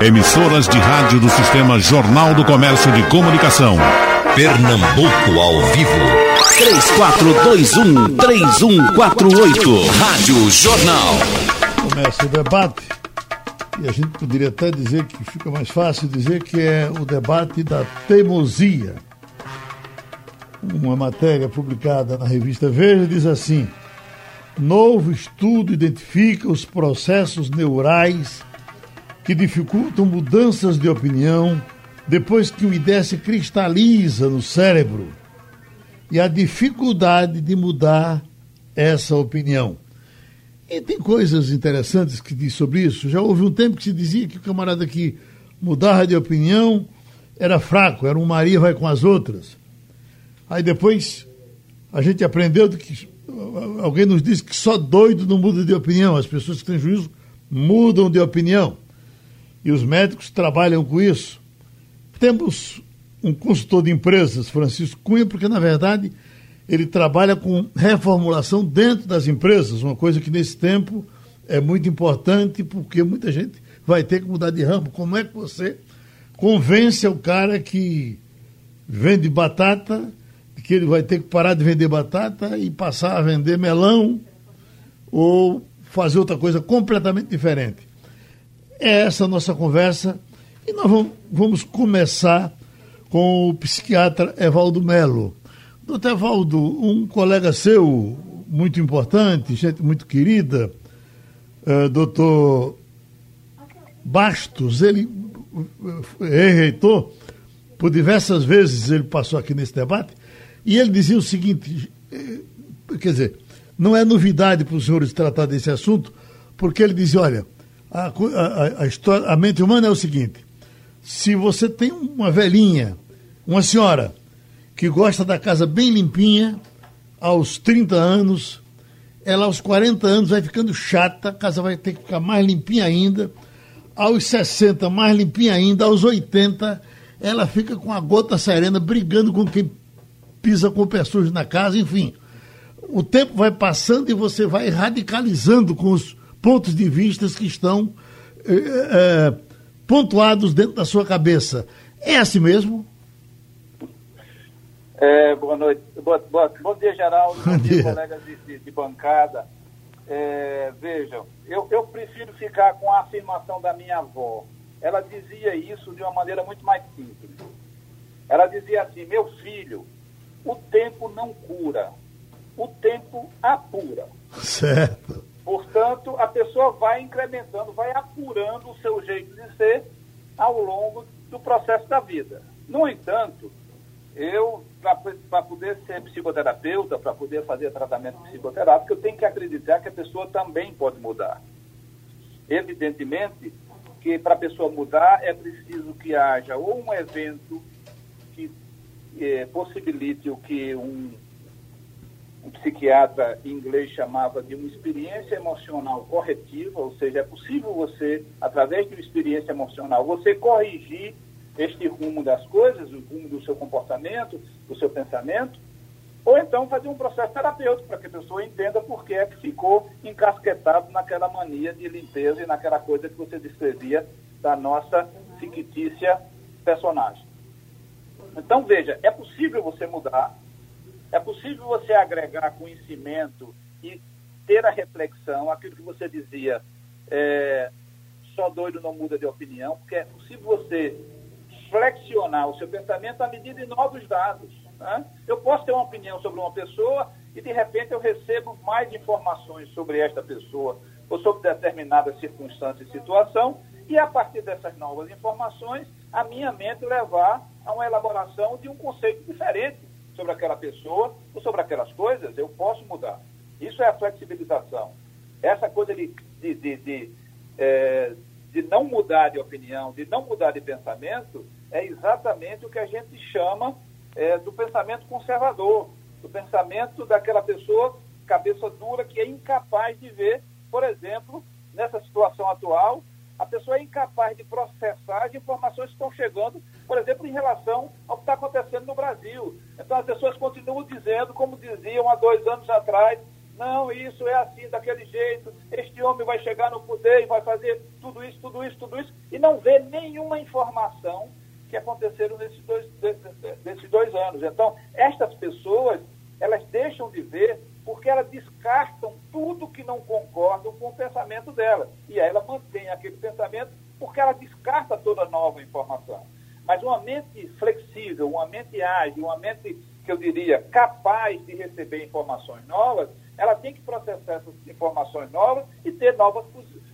Emissoras de rádio do Sistema Jornal do Comércio de Comunicação. Pernambuco ao vivo. 3421-3148. Rádio Jornal. Começa o debate. E a gente poderia até dizer que fica mais fácil dizer que é o debate da teimosia. Uma matéria publicada na revista Veja diz assim: Novo estudo identifica os processos neurais que dificultam mudanças de opinião depois que o se cristaliza no cérebro e a dificuldade de mudar essa opinião. E tem coisas interessantes que diz sobre isso. Já houve um tempo que se dizia que o camarada que mudava de opinião era fraco, era um Maria vai com as outras. Aí depois a gente aprendeu que alguém nos disse que só doido não muda de opinião, as pessoas que têm juízo mudam de opinião. E os médicos trabalham com isso. Temos um consultor de empresas, Francisco Cunha, porque na verdade ele trabalha com reformulação dentro das empresas, uma coisa que nesse tempo é muito importante, porque muita gente vai ter que mudar de ramo. Como é que você convence o cara que vende batata que ele vai ter que parar de vender batata e passar a vender melão ou fazer outra coisa completamente diferente. É essa nossa conversa e nós vamos, vamos começar com o psiquiatra Evaldo Melo. Doutor Evaldo, um colega seu muito importante, gente muito querida, uh, doutor Bastos, ele é reitor, por diversas vezes ele passou aqui nesse debate, e ele dizia o seguinte: eh, quer dizer, não é novidade para os senhores tratar desse assunto, porque ele dizia: olha, a, a, a, história, a mente humana é o seguinte: se você tem uma velhinha, uma senhora, que gosta da casa bem limpinha, aos 30 anos, ela aos 40 anos vai ficando chata, a casa vai ter que ficar mais limpinha ainda, aos 60 mais limpinha ainda, aos 80 ela fica com a gota serena brigando com quem pisa com pessoas na casa, enfim. O tempo vai passando e você vai radicalizando com os pontos de vista que estão é, é, pontuados dentro da sua cabeça. É assim mesmo? É, boa noite. Boa, boa, bom dia, Geraldo. Bom, bom dia, dia, colegas de, de, de bancada. É, vejam, eu, eu prefiro ficar com a afirmação da minha avó. Ela dizia isso de uma maneira muito mais simples. Ela dizia assim: meu filho, o tempo não cura, o tempo apura. Certo. Portanto, a pessoa vai incrementando, vai apurando o seu jeito de ser ao longo do processo da vida. No entanto, eu, para poder ser psicoterapeuta, para poder fazer tratamento psicoterápico, eu tenho que acreditar que a pessoa também pode mudar. Evidentemente que para a pessoa mudar é preciso que haja ou um evento que eh, possibilite o que um, um psiquiatra inglês chamava de uma experiência emocional corretiva, ou seja, é possível você, através de uma experiência emocional, você corrigir este rumo das coisas, o rumo do seu comportamento, do seu pensamento, ou então fazer um processo terapêutico para que a pessoa entenda por que é que ficou encasquetado naquela mania de limpeza e naquela coisa que você descrevia da nossa fictícia personagem. Então, veja, é possível você mudar, é possível você agregar conhecimento e ter a reflexão, aquilo que você dizia, é, só doido não muda de opinião, porque é possível você flexionar o seu pensamento à medida de novos dados. Né? Eu posso ter uma opinião sobre uma pessoa e, de repente, eu recebo mais informações sobre esta pessoa ou sobre determinada circunstância e situação, e a partir dessas novas informações, a minha mente levar a uma elaboração de um conceito diferente sobre aquela pessoa ou sobre aquelas coisas, eu posso mudar. Isso é a flexibilização. Essa coisa de, de, de, de, é, de não mudar de opinião, de não mudar de pensamento, é exatamente o que a gente chama é, do pensamento conservador, do pensamento daquela pessoa cabeça dura que é incapaz de ver, por exemplo, nessa situação atual, a pessoa é incapaz de processar as informações que estão chegando, por exemplo, em relação ao que está acontecendo no Brasil. Então, as pessoas continuam dizendo, como diziam há dois anos atrás, não, isso é assim, daquele jeito, este homem vai chegar no poder e vai fazer tudo isso, tudo isso, tudo isso, e não vê nenhuma informação que aconteceram nesses dois, desses dois anos. Então, estas pessoas, elas deixam de ver porque elas descartam tudo que não concordam com o pensamento dela. E aí ela mantém aquele pensamento porque ela descarta toda nova informação. Mas uma mente flexível, uma mente ágil, uma mente, que eu diria, capaz de receber informações novas, ela tem que processar essas informações novas e ter novas,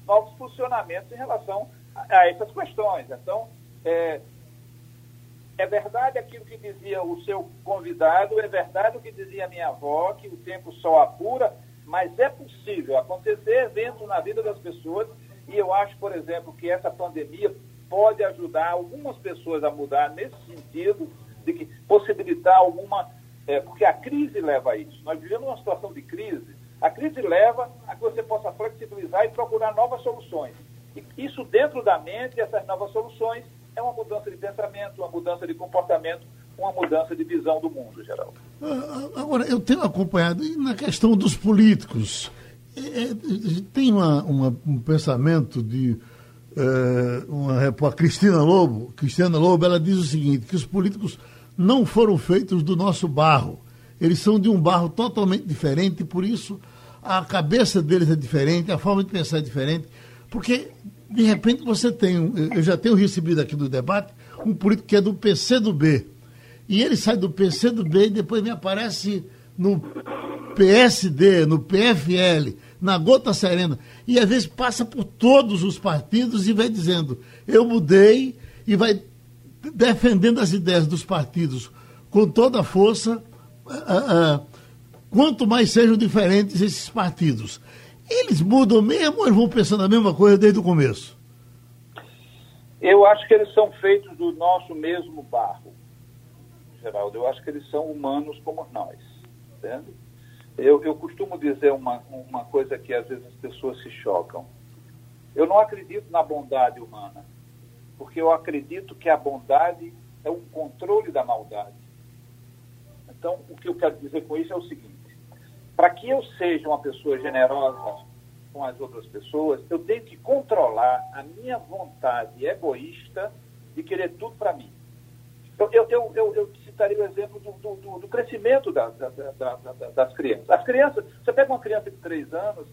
novos funcionamentos em relação a, a essas questões. Então, é, é verdade aquilo que dizia o seu convidado, é verdade o que dizia a minha avó, que o tempo só apura, mas é possível acontecer eventos na vida das pessoas e eu acho, por exemplo, que essa pandemia pode ajudar algumas pessoas a mudar nesse sentido, de que possibilitar alguma. É, porque a crise leva a isso. Nós vivemos uma situação de crise. A crise leva a que você possa flexibilizar e procurar novas soluções. E isso dentro da mente, essas novas soluções, é uma mudança de pensamento, uma mudança de comportamento, uma mudança de visão do mundo, Geraldo. Ah, agora, eu tenho acompanhado na questão dos políticos. É, é, tem uma, uma, um pensamento de é, uma, a Cristina Lobo, Cristiana Lobo, ela diz o seguinte, que os políticos não foram feitos do nosso barro. Eles são de um barro totalmente diferente, por isso a cabeça deles é diferente, a forma de pensar é diferente, porque de repente você tem, eu já tenho recebido aqui no debate, um político que é do PCdoB. E ele sai do PCdoB e depois me aparece no PSD, no PFL, na Gota Serena. E às vezes passa por todos os partidos e vai dizendo, eu mudei, e vai defendendo as ideias dos partidos com toda a força, uh, uh, quanto mais sejam diferentes esses partidos. Eles mudam mesmo ou eles vão pensando a mesma coisa desde o começo? Eu acho que eles são feitos do nosso mesmo barro, Geraldo. Eu acho que eles são humanos como nós. Entende? Eu, eu costumo dizer uma, uma coisa que às vezes as pessoas se chocam. Eu não acredito na bondade humana, porque eu acredito que a bondade é um controle da maldade. Então, o que eu quero dizer com isso é o seguinte: para que eu seja uma pessoa generosa com as outras pessoas, eu tenho que controlar a minha vontade egoísta de querer tudo para mim. Eu, eu, eu, eu, citaria o exemplo do, do, do crescimento da, da, da, das crianças. As crianças, você pega uma criança de três anos,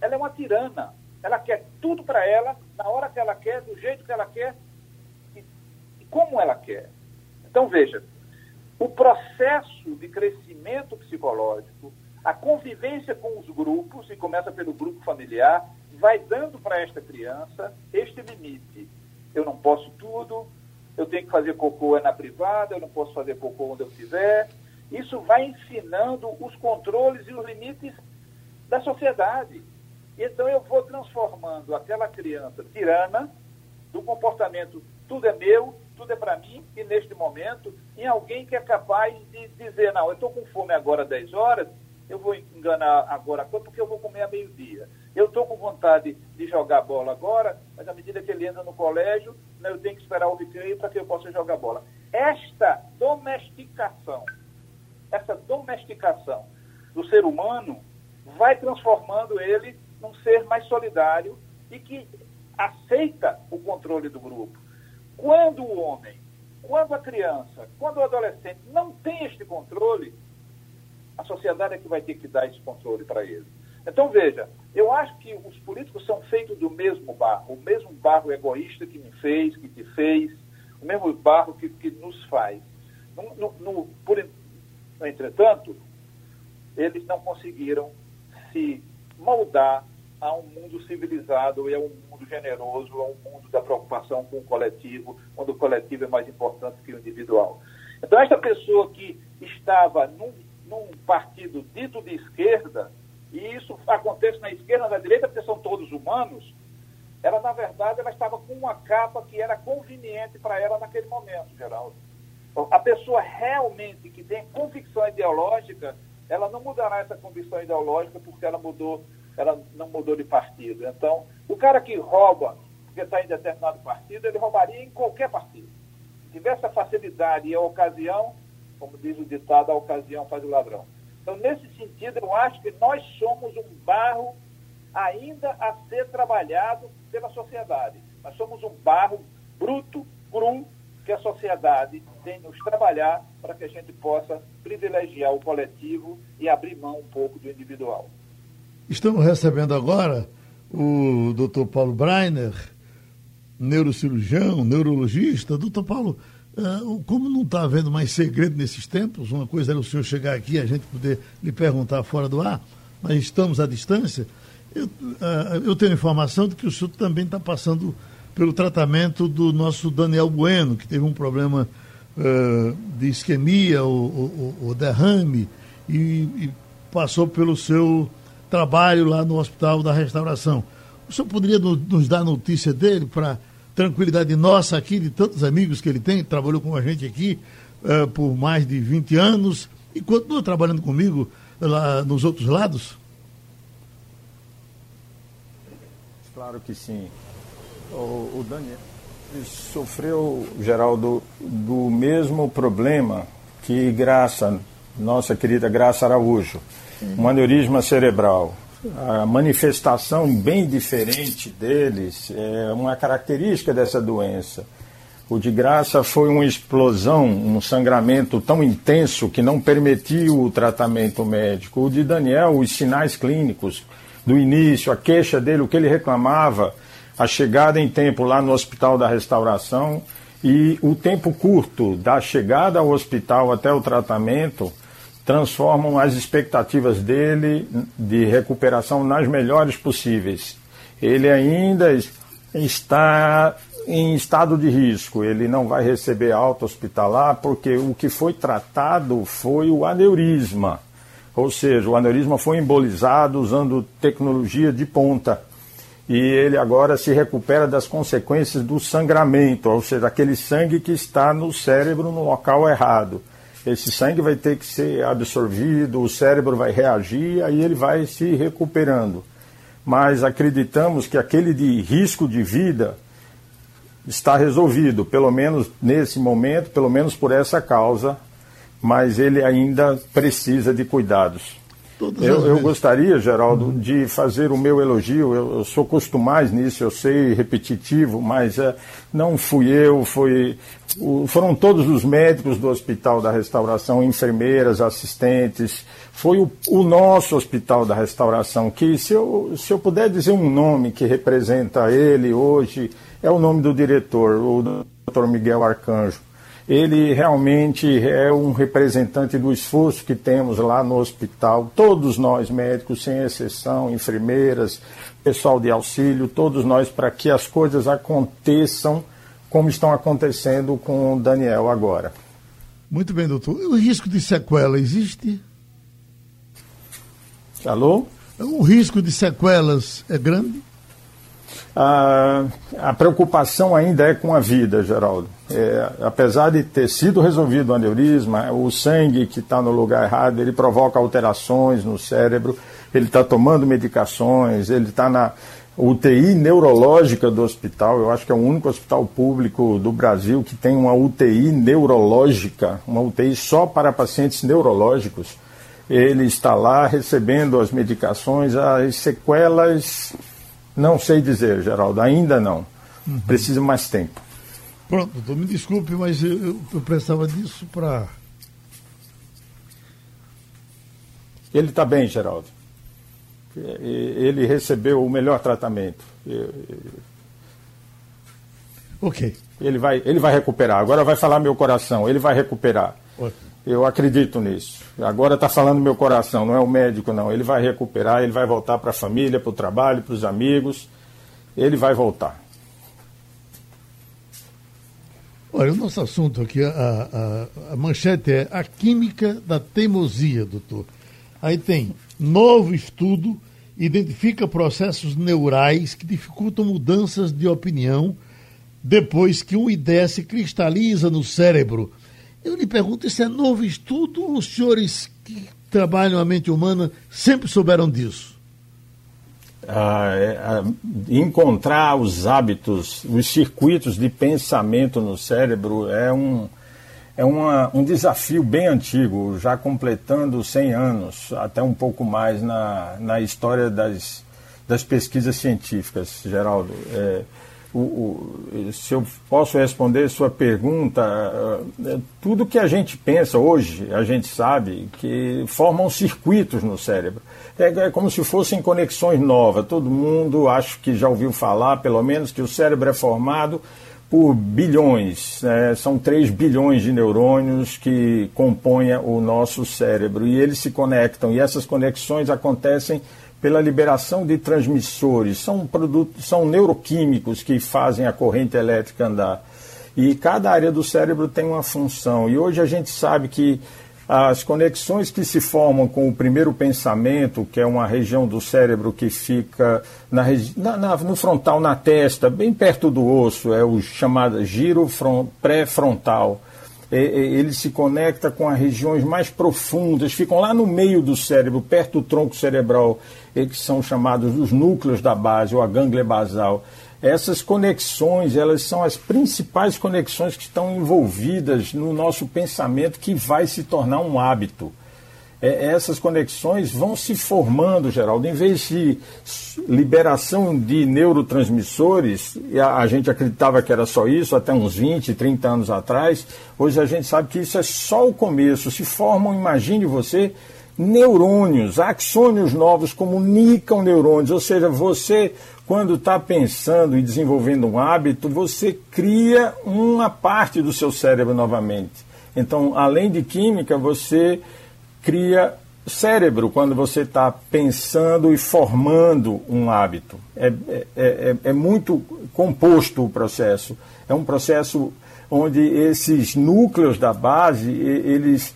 ela é uma tirana. Ela quer tudo para ela, na hora que ela quer, do jeito que ela quer e, e como ela quer. Então, veja, o processo de crescimento psicológico, a convivência com os grupos, e começa pelo grupo familiar, vai dando para esta criança este limite. Eu não posso tudo, eu tenho que fazer cocô é na privada, eu não posso fazer cocô onde eu quiser. Isso vai ensinando os controles e os limites da sociedade. Então eu vou transformando aquela criança tirana do comportamento tudo é meu, tudo é para mim, e neste momento, em alguém que é capaz de dizer, não, eu estou com fome agora 10 horas, eu vou enganar agora porque eu vou comer a meio-dia. Eu estou com vontade de jogar bola agora, mas à medida que ele entra no colégio, né, eu tenho que esperar o recreio para que eu possa jogar bola. Esta domesticação, essa domesticação do ser humano vai transformando ele num ser mais solidário e que aceita o controle do grupo. Quando o homem, quando a criança, quando o adolescente não tem este controle, a sociedade é que vai ter que dar esse controle para ele. Então, veja, eu acho que os políticos são feitos do mesmo barro, o mesmo barro egoísta que me fez, que te fez, o mesmo barro que, que nos faz. No, no, no, por, entretanto, eles não conseguiram se moldar a um mundo civilizado e a um mundo generoso, a um mundo da preocupação com o coletivo, onde o coletivo é mais importante que o individual. Então, esta pessoa que estava num num partido dito de esquerda, e isso acontece na esquerda na direita porque são todos humanos, ela, na verdade, ela estava com uma capa que era conveniente para ela naquele momento, Geraldo. A pessoa realmente que tem convicção ideológica, ela não mudará essa convicção ideológica porque ela mudou, ela não mudou de partido. Então, o cara que rouba porque está em determinado partido, ele roubaria em qualquer partido. Se tivesse a facilidade e a ocasião, como diz o ditado, a ocasião faz o ladrão. Então, nesse sentido, eu acho que nós somos um barro ainda a ser trabalhado pela sociedade. Nós somos um barro bruto, cru, que a sociedade tem nos trabalhar para que a gente possa privilegiar o coletivo e abrir mão um pouco do individual. Estamos recebendo agora o Dr. Paulo Breiner, neurocirurgião, neurologista. Doutor Paulo, uh, como não está havendo mais segredo nesses tempos, uma coisa era o senhor chegar aqui e a gente poder lhe perguntar fora do ar, mas estamos à distância. Eu, uh, eu tenho informação de que o senhor também está passando pelo tratamento do nosso Daniel Bueno, que teve um problema uh, de isquemia ou, derrame e, e, passou pelo seu trabalho lá no Hospital da Restauração. O senhor poderia nos dar notícia dele para tranquilidade nossa aqui, de tantos amigos que ele tem, trabalhou com a gente aqui uh, por mais de 20 anos e continua trabalhando comigo lá nos outros lados? Claro que sim o, o Daniel sofreu, Geraldo, do mesmo problema que Graça, nossa querida Graça Araújo, um aneurisma cerebral. A manifestação bem diferente deles é uma característica dessa doença. O de Graça foi uma explosão, um sangramento tão intenso que não permitiu o tratamento médico. O de Daniel, os sinais clínicos do início, a queixa dele, o que ele reclamava, a chegada em tempo lá no Hospital da Restauração e o tempo curto da chegada ao hospital até o tratamento transformam as expectativas dele de recuperação nas melhores possíveis. Ele ainda está em estado de risco, ele não vai receber alta hospitalar porque o que foi tratado foi o aneurisma. Ou seja, o aneurisma foi embolizado usando tecnologia de ponta e ele agora se recupera das consequências do sangramento, ou seja, aquele sangue que está no cérebro no local errado. Esse sangue vai ter que ser absorvido, o cérebro vai reagir, aí ele vai se recuperando. Mas acreditamos que aquele de risco de vida está resolvido, pelo menos nesse momento, pelo menos por essa causa, mas ele ainda precisa de cuidados. Eu, eu, gostaria, Geraldo, uhum. de fazer o meu elogio. Eu, eu, sou costumais nisso, eu sei repetitivo, mas é, não fui eu, foi, o, foram todos os médicos do Hospital da Restauração, enfermeiras, assistentes. Foi o, o, nosso Hospital da Restauração que, se eu, se eu puder dizer um nome que representa ele hoje, é o nome do diretor, o Dr. Miguel Arcanjo ele realmente é um representante do esforço que temos lá no hospital. Todos nós, médicos, sem exceção, enfermeiras, pessoal de auxílio, todos nós, para que as coisas aconteçam como estão acontecendo com o Daniel agora. Muito bem, doutor. O risco de sequela existe? Alô? O risco de sequelas é grande? A, a preocupação ainda é com a vida, Geraldo. É, apesar de ter sido resolvido o aneurisma, o sangue que está no lugar errado, ele provoca alterações no cérebro, ele está tomando medicações, ele está na UTI neurológica do hospital. Eu acho que é o único hospital público do Brasil que tem uma UTI neurológica, uma UTI só para pacientes neurológicos. Ele está lá recebendo as medicações, as sequelas não sei dizer, Geraldo, ainda não. Uhum. Precisa mais tempo. Pronto, doutor, me desculpe, mas eu, eu, precisava disso para. Ele está bem, Geraldo. Ele recebeu o melhor tratamento. Ok. Ele vai, ele vai recuperar. Agora vai falar meu coração. Ele vai recuperar. Okay. Eu acredito nisso. Agora está falando meu coração, não é o médico, não. Ele vai recuperar, ele vai voltar para a família, para o trabalho, para os amigos. Ele vai voltar. Olha, o nosso assunto aqui, a, a, a manchete é a química da teimosia, doutor. Aí tem novo estudo identifica processos neurais que dificultam mudanças de opinião depois que uma ideia se cristaliza no cérebro eu lhe pergunto, isso é novo estudo os senhores que trabalham a mente humana sempre souberam disso? Ah, é, ah, encontrar os hábitos, os circuitos de pensamento no cérebro é um, é uma, um desafio bem antigo, já completando 100 anos, até um pouco mais na, na história das, das pesquisas científicas, Geraldo. É, o, o, se eu posso responder sua pergunta, é, tudo que a gente pensa hoje, a gente sabe que formam circuitos no cérebro. É, é como se fossem conexões novas. Todo mundo acho que já ouviu falar, pelo menos, que o cérebro é formado por bilhões, né? são 3 bilhões de neurônios que compõem o nosso cérebro e eles se conectam e essas conexões acontecem pela liberação de transmissores, são produtos, são neuroquímicos que fazem a corrente elétrica andar. E cada área do cérebro tem uma função. E hoje a gente sabe que as conexões que se formam com o primeiro pensamento, que é uma região do cérebro que fica na, na, no frontal, na testa, bem perto do osso, é o chamado giro pré-frontal. Ele se conecta com as regiões mais profundas, ficam lá no meio do cérebro, perto do tronco cerebral, que são chamados os núcleos da base, ou a gânglia basal essas conexões, elas são as principais conexões que estão envolvidas no nosso pensamento que vai se tornar um hábito. É, essas conexões vão se formando, Geraldo. Em vez de liberação de neurotransmissores, a, a gente acreditava que era só isso até uns 20, 30 anos atrás, hoje a gente sabe que isso é só o começo. Se formam, imagine você, neurônios, axônios novos comunicam neurônios, ou seja, você quando está pensando e desenvolvendo um hábito, você cria uma parte do seu cérebro novamente. Então, além de química, você cria cérebro quando você está pensando e formando um hábito. É, é, é, é, muito composto o processo. É um processo onde esses núcleos da base, eles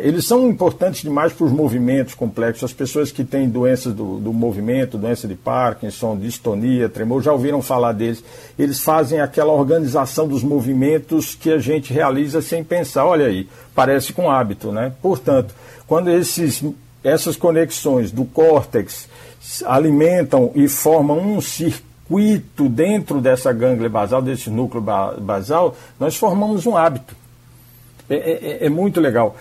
eles são importantes demais para os movimentos complexos. As pessoas que têm doenças do, do, movimento, doença de Parkinson, distonia, tremor, já ouviram falar deles. Eles fazem aquela organização dos movimentos que a gente realiza sem pensar. Olha aí, parece com hábito, né? Portanto, quando esses, essas conexões do córtex alimentam e formam um circuito dentro dessa gânglia basal, desse núcleo basal, nós formamos um hábito. É, é, é muito legal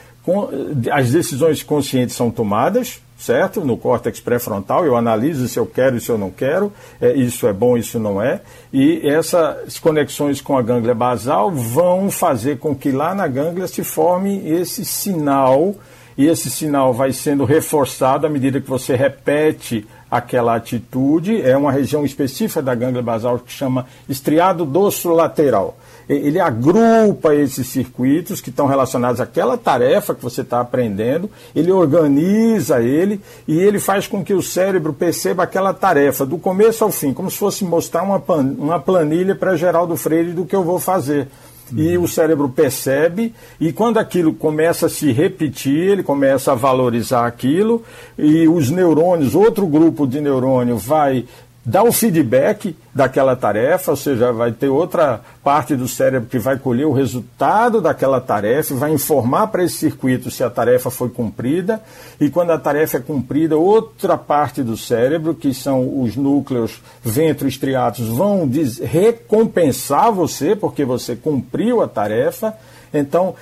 as decisões conscientes são tomadas, certo? No córtex pré-frontal, eu analiso se eu quero e se eu não quero, é, isso é bom, isso não é. E essas conexões com a gânglia basal vão fazer com que lá na gânglia se forme esse sinal, e esse sinal vai sendo reforçado à medida que você repete aquela atitude. É uma região específica da gânglia basal que chama estriado dorsolateral ele agrupa esses circuitos que estão relacionados àquela tarefa que você está aprendendo, ele organiza ele e ele faz com que o cérebro perceba aquela tarefa do começo ao fim, como se fosse mostrar uma, uma planilha para Geraldo Freire do que eu vou fazer. E o cérebro percebe, e quando aquilo começa a se repetir, ele começa a valorizar aquilo, e os neurônios, outro grupo de neurônio vai dar o feedback daquela tarefa, ou seja, vai ter outra parte do cérebro que vai colher o resultado daquela tarefa e vai informar para esse circuito se a tarefa foi cumprida. E quando a tarefa é cumprida, outra parte do cérebro, que são os núcleos ventroestriatos, vão recompensar você porque você cumpriu a tarefa. Então,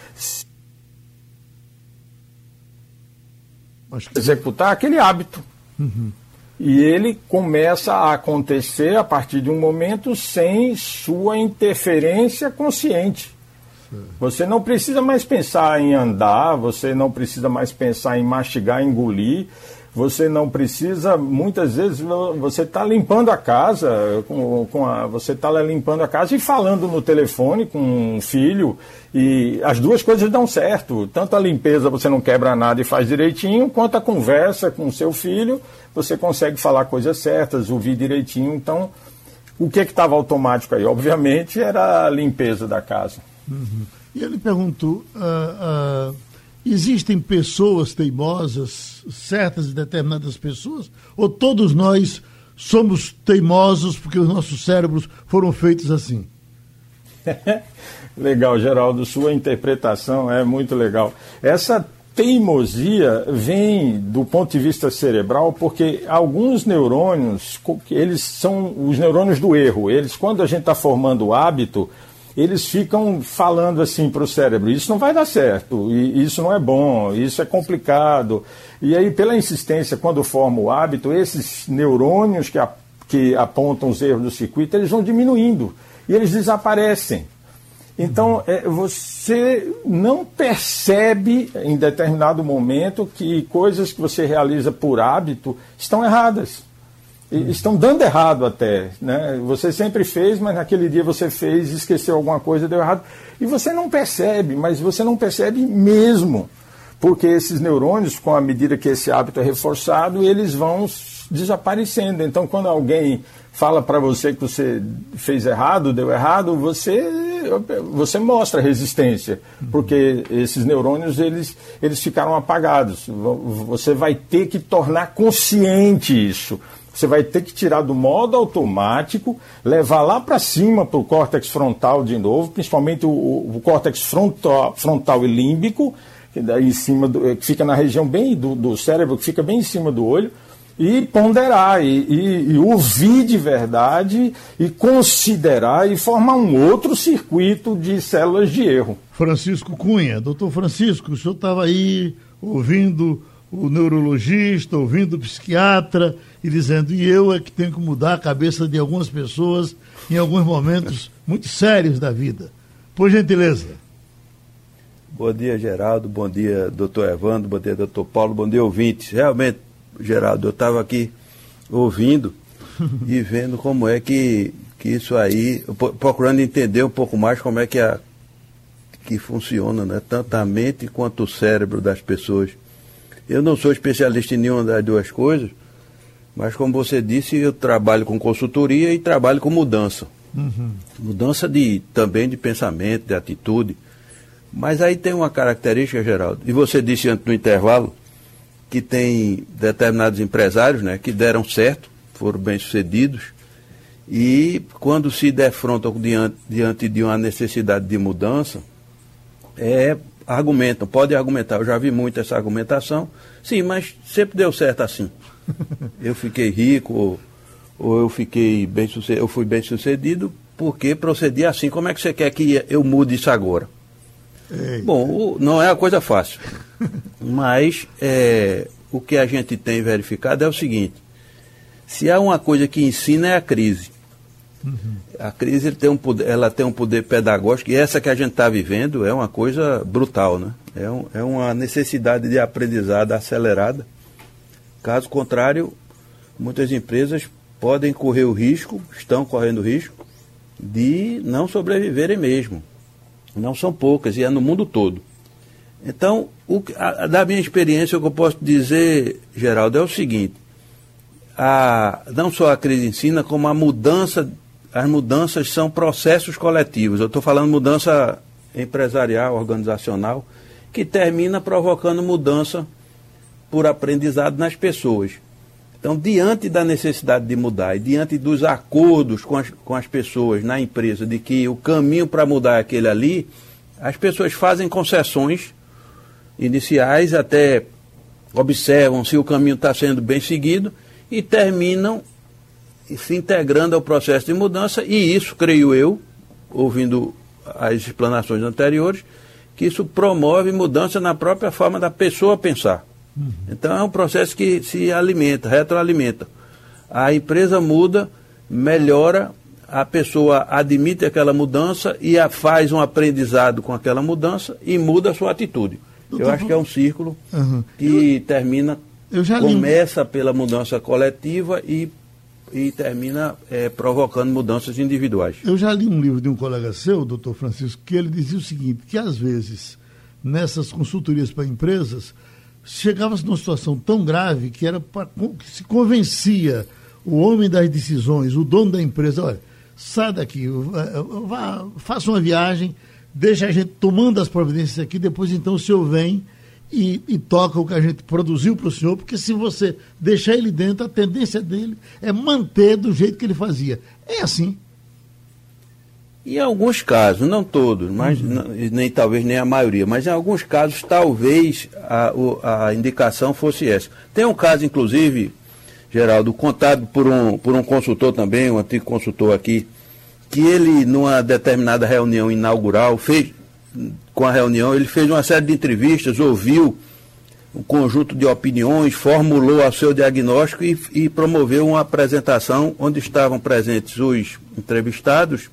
executar aquele hábito. Uhum. E ele começa a acontecer a partir de um momento sem sua interferência consciente. Você não precisa mais pensar em andar, você não precisa mais pensar em mastigar, engolir. Você não precisa, muitas vezes, você está limpando a casa, com, com a, você está limpando a casa e falando no telefone com um filho, e as duas coisas dão certo. Tanto a limpeza você não quebra nada e faz direitinho, quanto a conversa com seu filho, você consegue falar coisas certas, ouvir direitinho. Então, o que estava automático aí? Obviamente era a limpeza da casa. Uhum. E ele perguntou. Uh, uh Existem pessoas teimosas, certas e determinadas pessoas, ou todos nós somos teimosos porque os nossos cérebros foram feitos assim? legal, Geraldo, sua interpretação é muito legal. Essa teimosia vem do ponto de vista cerebral porque alguns neurônios, eles são os neurônios do erro. Eles, quando a gente está formando o hábito, eles ficam falando assim para o cérebro: isso não vai dar certo, isso não é bom, isso é complicado. E aí, pela insistência, quando forma o hábito, esses neurônios que, a, que apontam os erros do circuito, eles vão diminuindo e eles desaparecem. Então, é, você não percebe em determinado momento que coisas que você realiza por hábito estão erradas. Estão dando errado até. Né? Você sempre fez, mas naquele dia você fez, esqueceu alguma coisa, deu errado. E você não percebe, mas você não percebe mesmo. Porque esses neurônios, com a medida que esse hábito é reforçado, eles vão desaparecendo. Então, quando alguém fala para você que você fez errado, deu errado, você você mostra resistência, porque esses neurônios eles eles ficaram apagados. Você vai ter que tornar consciente isso. Você vai ter que tirar do modo automático, levar lá para cima para o córtex frontal de novo, principalmente o, o córtex frontal, frontal e límbico, que, daí em cima do, que fica na região bem do, do cérebro, que fica bem em cima do olho e ponderar, e, e, e, ouvir de verdade, e considerar e formar um outro circuito de células de erro. Francisco Cunha, doutor Francisco, o senhor estava aí ouvindo o neurologista, ouvindo o psiquiatra e dizendo, e eu é que tenho que mudar a cabeça de algumas pessoas em alguns momentos muito sérios da vida. Por gentileza. Bom dia, Geraldo. Bom dia, doutor Evandro. Bom dia, doutor Paulo. Bom dia, ouvintes. Realmente, Geraldo, eu estava aqui ouvindo e vendo como é que, que isso aí, procurando entender um pouco mais como é que, a, que funciona, né? tanto a mente quanto o cérebro das pessoas. Eu não sou especialista em nenhuma das duas coisas, mas como você disse, eu trabalho com consultoria e trabalho com mudança. Uhum. Mudança de, também de pensamento, de atitude. Mas aí tem uma característica, Geraldo, e você disse antes no intervalo, que tem determinados empresários né, que deram certo, foram bem-sucedidos, e quando se defrontam diante, diante de uma necessidade de mudança, é, argumentam, podem argumentar, eu já vi muito essa argumentação, sim, mas sempre deu certo assim. Eu fiquei rico, ou, ou eu fiquei bem eu fui bem sucedido porque procedi assim. Como é que você quer que eu mude isso agora? Eita. Bom, não é a coisa fácil. Mas é, o que a gente tem verificado é o seguinte: se há uma coisa que ensina é a crise. Uhum. A crise tem um poder, ela tem um poder pedagógico e essa que a gente está vivendo é uma coisa brutal, né? É, um, é uma necessidade de aprendizado acelerada. Caso contrário, muitas empresas podem correr o risco, estão correndo o risco, de não sobreviverem mesmo. Não são poucas, e é no mundo todo. Então, o, a, da minha experiência, o que eu posso dizer, Geraldo, é o seguinte: a, não só a crise ensina, como a mudança, as mudanças são processos coletivos. Eu estou falando mudança empresarial, organizacional, que termina provocando mudança por aprendizado nas pessoas. Então, diante da necessidade de mudar e diante dos acordos com as, com as pessoas na empresa de que o caminho para mudar é aquele ali, as pessoas fazem concessões iniciais, até observam se o caminho está sendo bem seguido e terminam se integrando ao processo de mudança, e isso, creio eu, ouvindo as explanações anteriores, que isso promove mudança na própria forma da pessoa pensar. Uhum. Então é um processo que se alimenta, retroalimenta. A empresa muda, melhora, a pessoa admite aquela mudança e a, faz um aprendizado com aquela mudança e muda a sua atitude. Eu acho que é um círculo uhum. que eu, termina, eu começa pela mudança coletiva e, e termina é, provocando mudanças individuais. Eu já li um livro de um colega seu, doutor Francisco, que ele dizia o seguinte, que às vezes nessas consultorias para empresas chegava-se numa situação tão grave que era pra, que se convencia o homem das decisões, o dono da empresa, olha, sai daqui, vá, faça uma viagem, deixa a gente tomando as providências aqui, depois então o senhor vem e, e toca o que a gente produziu para o senhor, porque se você deixar ele dentro, a tendência dele é manter do jeito que ele fazia. É assim. Em alguns casos, não todos, mas uhum. nem talvez nem a maioria, mas em alguns casos talvez a, a indicação fosse essa. Tem um caso, inclusive, Geraldo, contado por um, por um consultor também, um antigo consultor aqui, que ele, numa determinada reunião inaugural, fez, com a reunião, ele fez uma série de entrevistas, ouviu um conjunto de opiniões, formulou o seu diagnóstico e, e promoveu uma apresentação onde estavam presentes os entrevistados,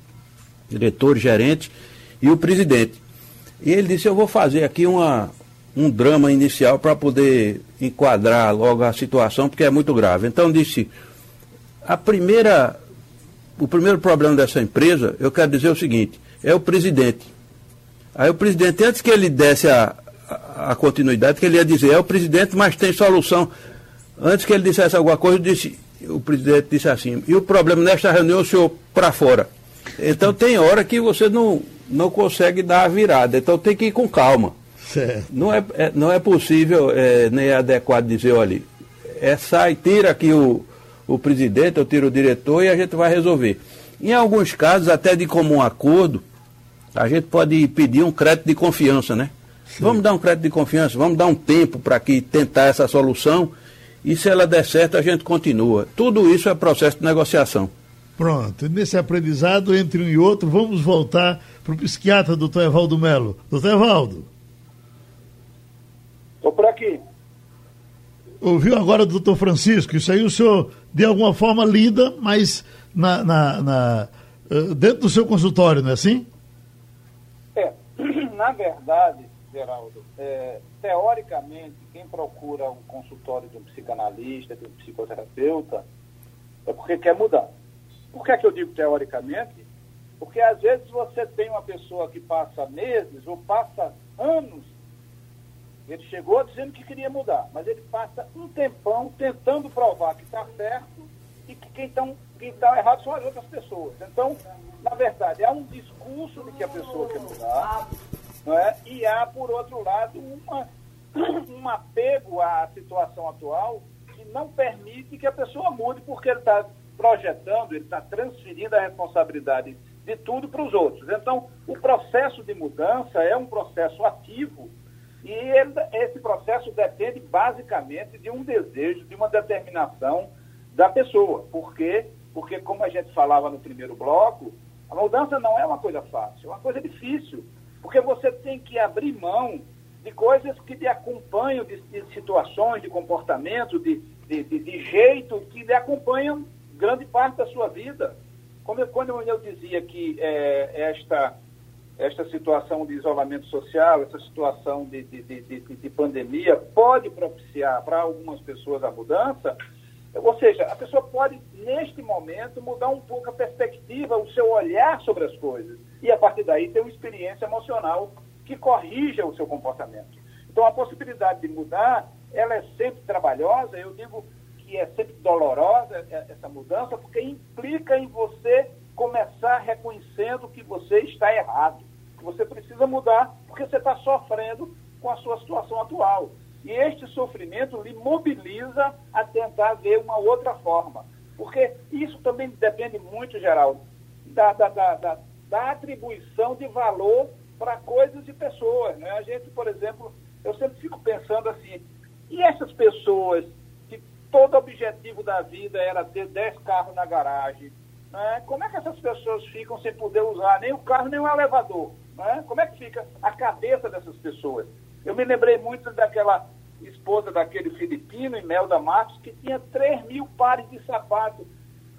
diretores, gerentes e o presidente. E ele disse: Eu vou fazer aqui uma, um drama inicial para poder enquadrar logo a situação, porque é muito grave. Então disse: a primeira, o primeiro problema dessa empresa, eu quero dizer o seguinte, é o presidente. Aí o presidente, antes que ele desse a, a, a continuidade, que ele ia dizer, é o presidente, mas tem solução. Antes que ele dissesse alguma coisa, disse, o presidente disse assim, e o problema nesta reunião, o senhor para fora. Então tem hora que você não, não consegue dar a virada, então tem que ir com calma. Certo. Não, é, é não é possível, é, nem é adequado dizer, olha, é sai, tira aqui o, o presidente, eu tiro o diretor e a gente vai resolver. Em alguns casos, até de comum acordo, a gente pode pedir um crédito de confiança, né? Sim. Vamos dar um crédito de confiança, vamos dar um tempo para que tentar essa solução e se ela der certo a gente continua. Tudo isso é processo de negociação. Pronto, nesse aprendizado entre um e outro, vamos voltar para o psiquiatra doutor Evaldo Melo. Doutor Evaldo. Estou por aqui. Ouviu agora do doutor Francisco, isso aí o senhor de alguma forma lida, mas na, na, na, eh, dentro do seu consultório, não é assim? Na verdade, Geraldo, é, teoricamente, quem procura um consultório de um psicanalista, de um psicoterapeuta, é porque quer mudar. Por que, é que eu digo teoricamente? Porque às vezes você tem uma pessoa que passa meses ou passa anos, ele chegou dizendo que queria mudar, mas ele passa um tempão tentando provar que está certo e que quem está quem tá errado são as outras pessoas. Então, na verdade, há um discurso de que a pessoa quer mudar, é? e há, por outro lado, uma, um apego à situação atual que não permite que a pessoa mude porque ele está projetando, ele está transferindo a responsabilidade de tudo para os outros. Então, o processo de mudança é um processo ativo e ele, esse processo depende basicamente de um desejo, de uma determinação da pessoa. Por quê? Porque, como a gente falava no primeiro bloco, a mudança não é uma coisa fácil, é uma coisa difícil. Porque você tem que abrir mão de coisas que lhe acompanham, de, de situações, de comportamento, de, de, de, jeito que lhe acompanham grande parte da sua vida. Como eu, quando eu dizia que é, esta, esta situação de isolamento social, essa situação de, de, de, de pandemia pode propiciar para algumas pessoas a mudança, ou seja, a pessoa pode, neste momento, mudar um pouco a perspectiva, o seu olhar sobre as coisas. E, a partir daí, ter uma experiência emocional que corrija o seu comportamento. Então, a possibilidade de mudar, ela é sempre trabalhosa. Eu digo que é sempre dolorosa é, essa mudança, porque implica em você começar reconhecendo que você está errado, que você precisa mudar, porque você está sofrendo com a sua situação atual. E este sofrimento lhe mobiliza a tentar ver uma outra forma. Porque isso também depende muito, Geraldo, da, da, da, da, atribuição de valor para coisas e pessoas. Né? A gente, por exemplo, eu sempre fico pensando assim, e essas pessoas todo objetivo da vida era ter 10 carros na garagem. Né? Como é que essas pessoas ficam sem poder usar nem o carro, nem o elevador? Né? Como é que fica a cabeça dessas pessoas? Eu me lembrei muito daquela esposa daquele filipino, Imelda Matos, que tinha 3 mil pares de sapatos.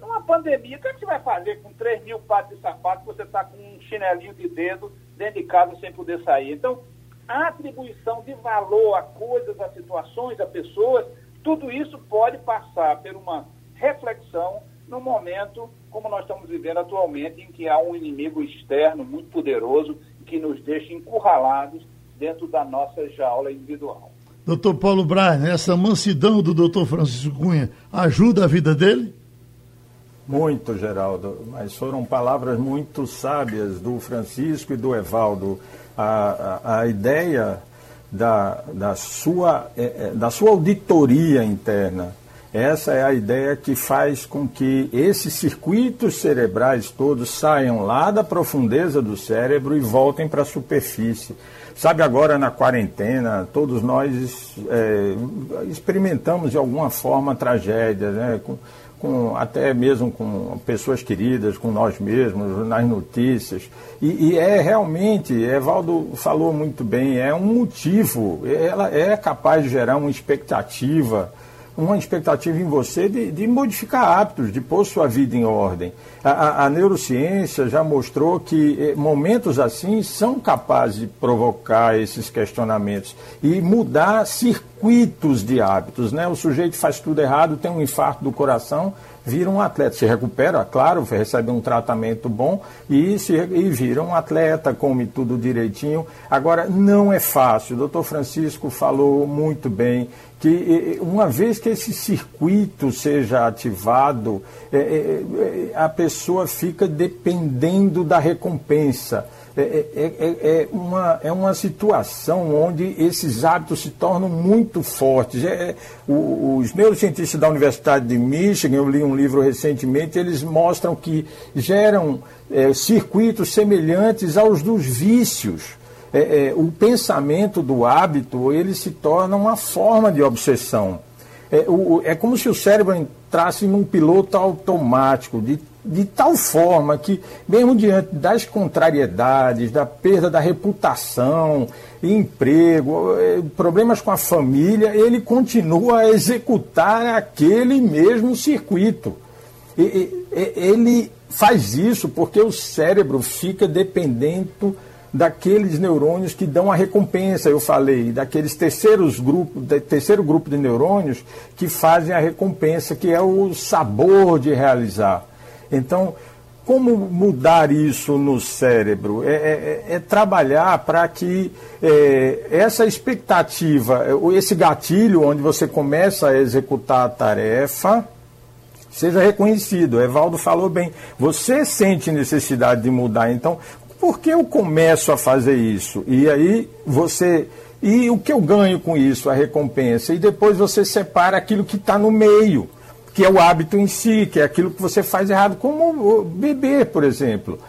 Numa pandemia, o que, é que você vai fazer com 3 mil pares de sapatos você está com um chinelinho de dedo dentro de casa sem poder sair? Então, a atribuição de valor a coisas, a situações, a pessoas, tudo isso pode passar por uma reflexão no momento como nós estamos vivendo atualmente, em que há um inimigo externo muito poderoso que nos deixa encurralados dentro da nossa jaula individual. Doutor Paulo Braz, essa mansidão do doutor Francisco Cunha ajuda a vida dele? Muito, Geraldo, mas foram palavras muito sábias do Francisco e do Evaldo. A, a, a ideia da, da, sua, é, é, da sua auditoria interna. Essa é a ideia que faz com que esses circuitos cerebrais todos saiam lá da profundeza do cérebro e voltem para a superfície. Sabe, agora na quarentena, todos nós é, experimentamos de alguma forma tragédias, né? Com, até mesmo com pessoas queridas, com nós mesmos, nas notícias. E, e é realmente, Evaldo falou muito bem, é um motivo, ela é capaz de gerar uma expectativa uma expectativa em você de, de, modificar hábitos, de pôr sua vida em ordem. A, a, a, neurociência já mostrou que eh, momentos assim são capazes de provocar esses questionamentos e mudar circuitos de hábitos. Né? O sujeito faz tudo errado, tem um infarto do coração, vira um atleta. Se recupera, claro, recebe um tratamento bom e, se, e vira um atleta, come tudo direitinho. Agora, não é fácil. O doutor Francisco falou muito bem que uma vez que esse circuito seja ativado, é, é, é, a pessoa fica dependendo da recompensa. É, é, é, é, uma, é uma situação onde esses hábitos se tornam muito fortes. É, o, os neurocientistas da Universidade de Michigan, eu li um livro recentemente, eles mostram que geram circuitos semelhantes aos dos vícios é, é, o pensamento do hábito ele se torna uma forma de obsessão. É, o, é como se o cérebro entrasse num piloto automático, de, de tal forma que, mesmo diante das contrariedades, da perda da reputação, emprego, é, problemas com a família, ele continua a executar aquele mesmo circuito. E, e, ele faz isso porque o cérebro fica dependente daqueles neurônios que dão a recompensa, eu falei, daqueles terceiros grupos, terceiro grupo de neurônios que fazem a recompensa, que é o sabor de realizar. Então, como mudar isso no cérebro? É, é, é trabalhar para que é, essa expectativa, esse gatilho onde você começa a executar a tarefa, seja reconhecido. Evaldo falou bem. Você sente necessidade de mudar, então por que eu começo a fazer isso? E aí você. E o que eu ganho com isso? A recompensa. E depois você separa aquilo que está no meio, que é o hábito em si, que é aquilo que você faz errado, como beber, por exemplo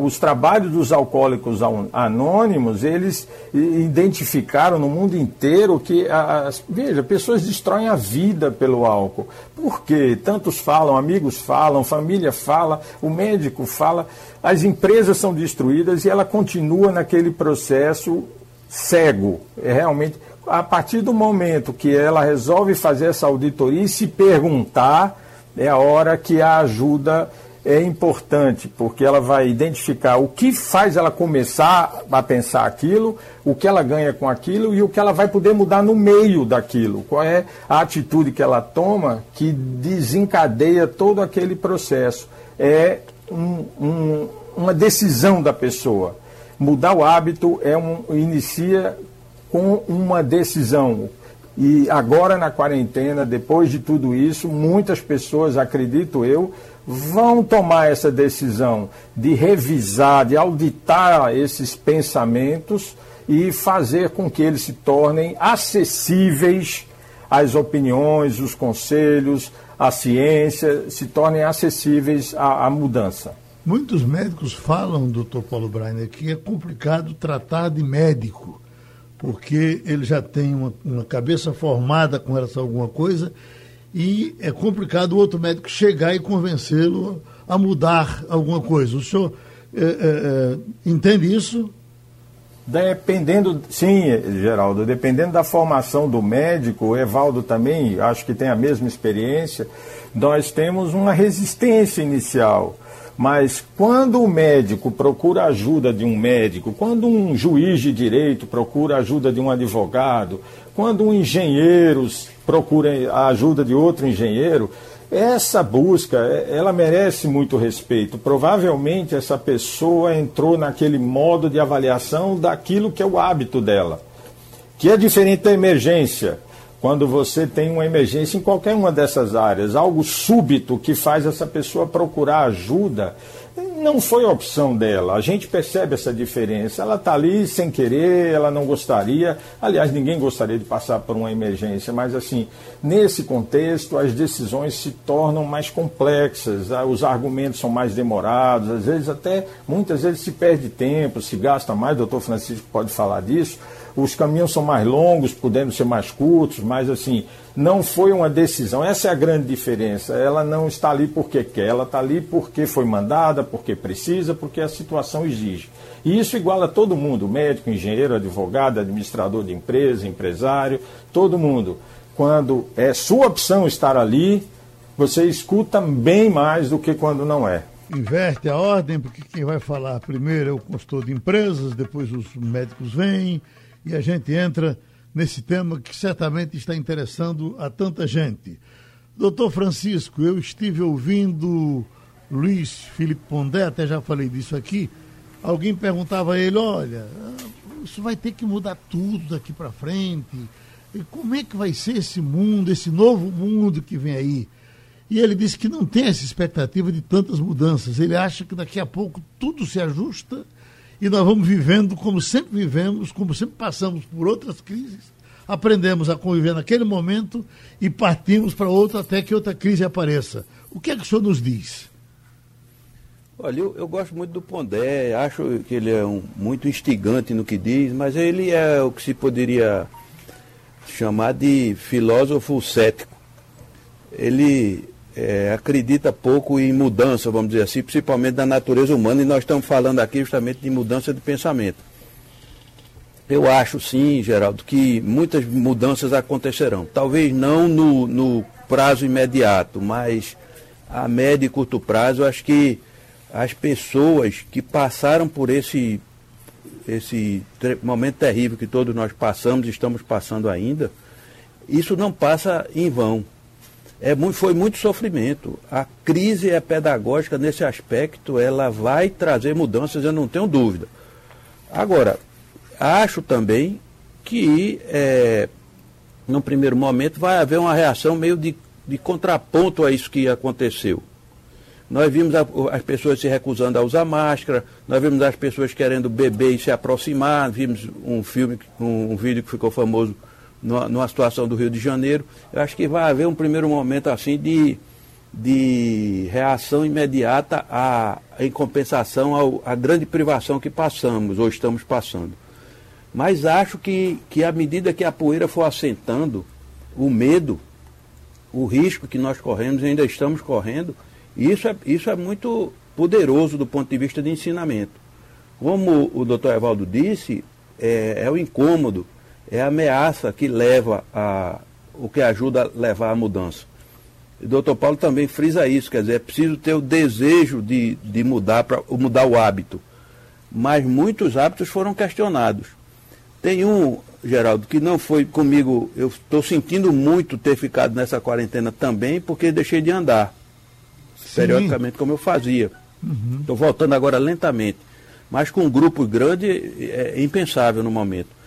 os trabalhos dos alcoólicos anônimos, eles identificaram no mundo inteiro que, as, veja, pessoas destroem a vida pelo álcool. Por quê? Tantos falam, amigos falam, família fala, o médico fala, as empresas são destruídas e ela continua naquele processo cego. É realmente a partir do momento que ela resolve fazer essa auditoria e se perguntar, é a hora que a ajuda é importante, porque ela vai identificar o que faz ela começar a pensar aquilo, o que ela ganha com aquilo e o que ela vai poder mudar no meio daquilo. Qual é a atitude que ela toma que desencadeia todo aquele processo. É um, um, uma decisão da pessoa. Mudar o hábito é um, inicia com uma decisão. E agora na quarentena, depois de tudo isso, muitas pessoas, acredito eu, vão tomar essa decisão de revisar, de auditar esses pensamentos e fazer com que eles se tornem acessíveis às opiniões, os conselhos, à ciência, se tornem acessíveis à, à mudança. Muitos médicos falam, doutor Paulo Breiner, que é complicado tratar de médico, porque ele já tem uma, uma cabeça formada com relação a alguma coisa e é complicado o outro médico chegar e convencê-lo a mudar alguma coisa. O senhor é, é, é, entende isso? Dependendo, sim, Geraldo, dependendo da formação do médico, o Evaldo também, acho que tem a mesma experiência, nós temos uma resistência inicial. Mas quando o médico procura ajuda de um médico, quando um juiz de direito procura ajuda de um advogado, quando um engenheiro procura a ajuda de outro engenheiro, essa busca, ela merece muito respeito. Provavelmente essa pessoa entrou naquele modo de avaliação daquilo que é o hábito dela, que é diferente da emergência. Quando você tem uma emergência em qualquer uma dessas áreas, algo súbito que faz essa pessoa procurar ajuda, não foi opção dela. A gente percebe essa diferença. Ela está ali sem querer, ela não gostaria. Aliás, ninguém gostaria de passar por uma emergência, mas assim, nesse contexto, as decisões se tornam mais complexas, ah, os argumentos são mais demorados, às vezes até, muitas vezes se perde tempo, se gasta mais, o doutor Francisco pode falar disso. Os caminhos são mais longos, podendo ser mais curtos, mas assim, não foi uma decisão. Essa é a grande diferença. Ela não está ali porque quer, ela está ali porque foi mandada, porque precisa, porque a situação exige. E isso iguala todo mundo: médico, engenheiro, advogado, administrador de empresa, empresário, todo mundo. Quando é sua opção estar ali, você escuta bem mais do que quando não é inverte a ordem, porque quem vai falar primeiro é o consultor de empresas, depois os médicos vêm, e a gente entra nesse tema que certamente está interessando a tanta gente. Doutor Francisco, eu estive ouvindo Luiz Felipe Pondé, até já falei disso aqui. Alguém perguntava a ele: olha, isso vai ter que mudar tudo daqui para frente. E como é que vai ser esse mundo, esse novo mundo que vem aí? E ele disse que não tem essa expectativa de tantas mudanças. Ele acha que daqui a pouco tudo se ajusta e nós vamos vivendo como sempre vivemos, como sempre passamos por outras crises, aprendemos a conviver naquele momento e partimos para outra até que outra crise apareça. O que é que o senhor nos diz? Olha, eu, eu gosto muito do Pondé, acho que ele é um, muito instigante no que diz, mas ele é o que se poderia chamar de filósofo cético. Ele é, acredita pouco em mudança, vamos dizer assim, principalmente da natureza humana, e nós estamos falando aqui justamente de mudança de pensamento. Eu acho sim, Geraldo, que muitas mudanças acontecerão. Talvez não no, no prazo imediato, mas a médio e curto prazo, acho que as pessoas que passaram por esse, esse momento terrível que todos nós passamos e estamos passando ainda, isso não passa em vão é foi muito sofrimento. A crise é pedagógica nesse aspecto, ela vai trazer mudanças, eu não tenho dúvida. Agora, acho também que, é, no primeiro momento, vai haver uma reação meio de, de contraponto a isso que aconteceu. Nós vimos a, as pessoas se recusando a usar máscara, nós vimos as pessoas querendo beber e se aproximar, vimos um filme, um, um vídeo que ficou famoso numa situação do Rio de Janeiro, eu acho que vai haver um primeiro momento assim de, de reação imediata à, em compensação ao, à grande privação que passamos ou estamos passando. Mas acho que, que à medida que a poeira for assentando, o medo, o risco que nós corremos ainda estamos correndo, isso é, isso é muito poderoso do ponto de vista de ensinamento. Como o doutor Evaldo disse, é, é o incômodo é a ameaça que leva a. o que ajuda a levar à mudança. E o doutor Paulo também frisa isso, quer dizer, é preciso ter o desejo de, de mudar, para mudar o hábito. Mas muitos hábitos foram questionados. Tem um, Geraldo, que não foi comigo, eu estou sentindo muito ter ficado nessa quarentena também, porque deixei de andar. Sim. Periodicamente, como eu fazia. Estou uhum. voltando agora lentamente. Mas com um grupo grande é impensável no momento.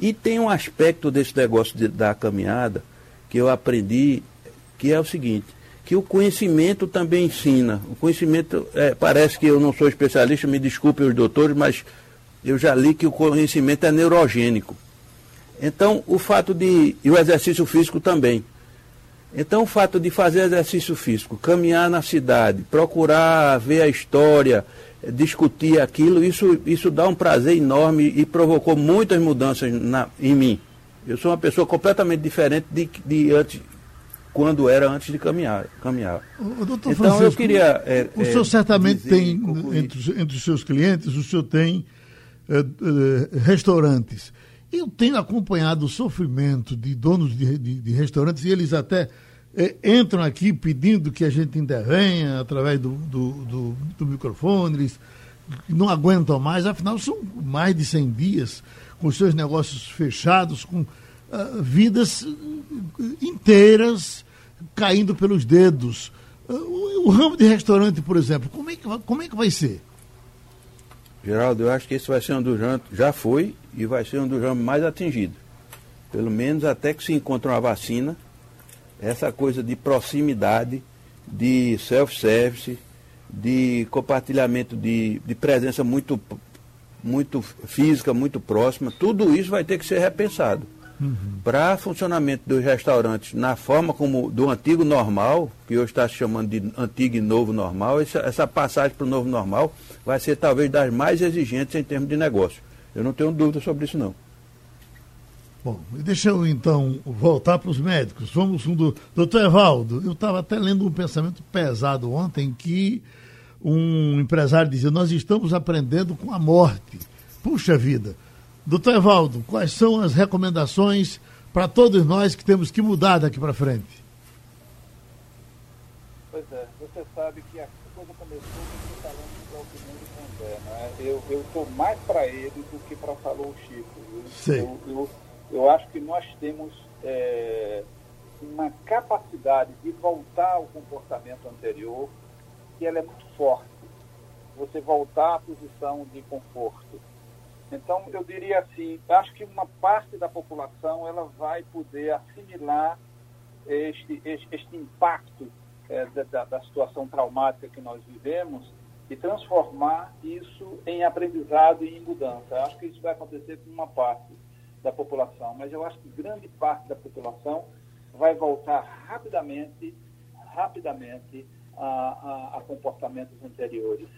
E tem um aspecto desse negócio de, da caminhada que eu aprendi, que é o seguinte, que o conhecimento também ensina. O conhecimento, é, parece que eu não sou especialista, me desculpem os doutores, mas eu já li que o conhecimento é neurogênico. Então, o fato de. E o exercício físico também. Então, o fato de fazer exercício físico, caminhar na cidade, procurar ver a história, discutir aquilo, isso, isso dá um prazer enorme e provocou muitas mudanças na, em mim. Eu sou uma pessoa completamente diferente de, de antes, quando era antes de caminhar. caminhar. O, então Francisco, eu queria. É, o senhor é, certamente tem, entre, entre, os seus clientes, o senhor tem é, é, restaurantes. Eu tenho acompanhado o sofrimento de donos de, de, de restaurantes e eles até é, entram aqui pedindo que a gente intervenha através do, do, do, do microfone, eles não aguentam mais, afinal são mais de 100 dias com seus negócios fechados, com uh, vidas inteiras caindo pelos dedos. Uh, o, o, ramo de restaurante, por exemplo, como é que, como é que vai ser? Geraldo, eu acho que esse vai ser um dos ramos, já foi e vai ser um dos ramos mais atingidos. Pelo menos até que se encontre uma vacina essa coisa de proximidade, de self-service, de compartilhamento de, de presença muito, muito física, muito próxima, tudo isso vai ter que ser repensado. Uhum. Para funcionamento dos restaurantes na forma como do antigo normal, que hoje está se chamando de antigo e novo normal, essa, essa passagem para o novo normal vai ser talvez das mais exigentes em termos de negócio. Eu não tenho dúvida sobre isso não. Bom, deixa eu então voltar para os médicos. Vamos com o doutor Evaldo. Eu estava até lendo um pensamento pesado ontem que um empresário dizia: Nós estamos aprendendo com a morte. Puxa vida. Doutor Evaldo, quais são as recomendações para todos nós que temos que mudar daqui para frente? Pois é, você sabe que a coisa começou com falando do Alquimento Condé, né? Eu estou mais para ele do que para falar o Chico. Sim. Eu, eu, eu acho que nós temos é, uma capacidade de voltar ao comportamento anterior que ela é muito forte. Você voltar à posição de conforto. Então, eu diria assim, acho que uma parte da população ela vai poder assimilar este, este, este impacto é, da, da situação traumática que nós vivemos e transformar isso em aprendizado e em mudança. Acho que isso vai acontecer com uma parte da população, mas eu acho que grande parte da população vai voltar rapidamente, rapidamente a, a, a comportamentos anteriores.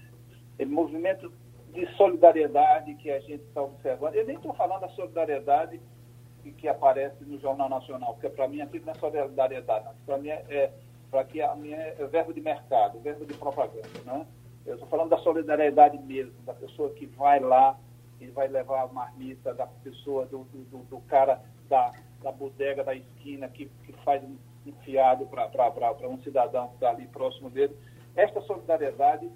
O movimento de solidariedade que a gente está observando, eu nem estou falando da solidariedade que, aparece no Jornal Nacional, porque para mim aquilo não é solidariedade, para mim é, é para que a minha é verbo de mercado, verbo de propaganda, né? Eu estou falando da solidariedade mesmo, da pessoa que vai lá e vai levar a marmita, da pessoa, do, do, do cara da, da bodega da esquina que, que faz um, um fiado para um cidadão que está ali próximo dele. Esta solidariedade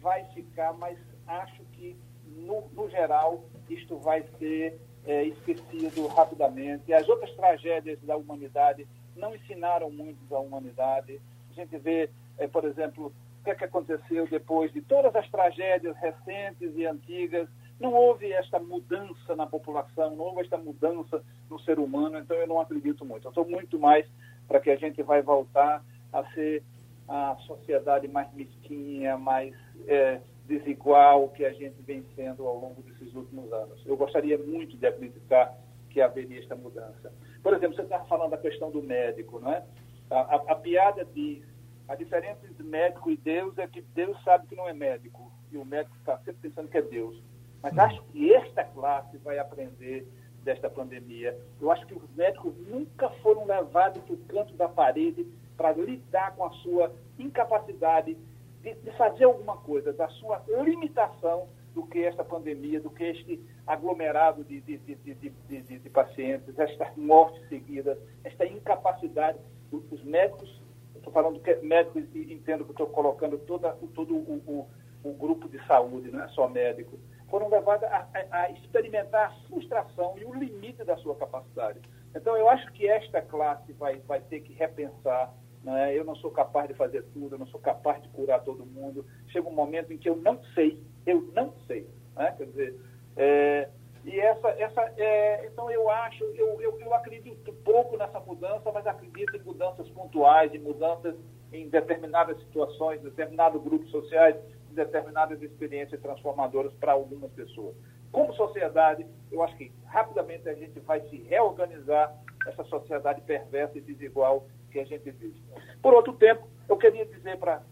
vai ficar, mas acho que, no, no geral, isto vai ser é, esquecido rapidamente. E as outras tragédias da humanidade não ensinaram muito da humanidade. A gente vê, é, por exemplo, o que, é que aconteceu depois de todas as tragédias recentes e antigas. Não houve esta mudança na população, não houve esta mudança no ser humano, então eu não acredito muito. Eu estou muito mais para que a gente vai voltar a ser a sociedade mais mesquinha, mais é, desigual que a gente vem sendo ao longo desses últimos anos. Eu gostaria muito de acreditar que haveria esta mudança. Por exemplo, você estava falando da questão do médico, não é? A, a, a, piada diz, a diferença entre médico e Deus é que Deus sabe que não é médico e o médico está sempre pensando que é Deus. Mas acho que esta classe vai aprender desta pandemia. Eu acho que os médicos nunca foram levados para o canto da parede para lidar com a sua incapacidade de, de fazer alguma coisa, da sua limitação do que esta pandemia, do que este aglomerado de, de, de, pacientes, estas mortes seguidas, esta incapacidade. Os médicos, estou falando que médicos, entendo que estou colocando toda, todo o, o, o, grupo de saúde, não é só médico, foram levados a, a, a experimentar a frustração e o limite da sua capacidade. Então, eu acho que esta classe vai, vai ter que repensar é? eu não sou capaz de fazer tudo, eu não sou capaz de curar todo mundo. Chega um momento em que eu não sei, eu não sei. Né? Quer dizer, é, e essa, essa é, então eu acho, eu, eu, eu acredito pouco nessa mudança, mas acredito em mudanças pontuais, em mudanças em determinadas situações, determinados grupos sociais, determinadas experiências transformadoras para algumas pessoas. Como sociedade, eu acho que rapidamente a gente vai se reorganizar essa sociedade perversa e desigual que a gente vive. Por outro tempo, eu queria dizer para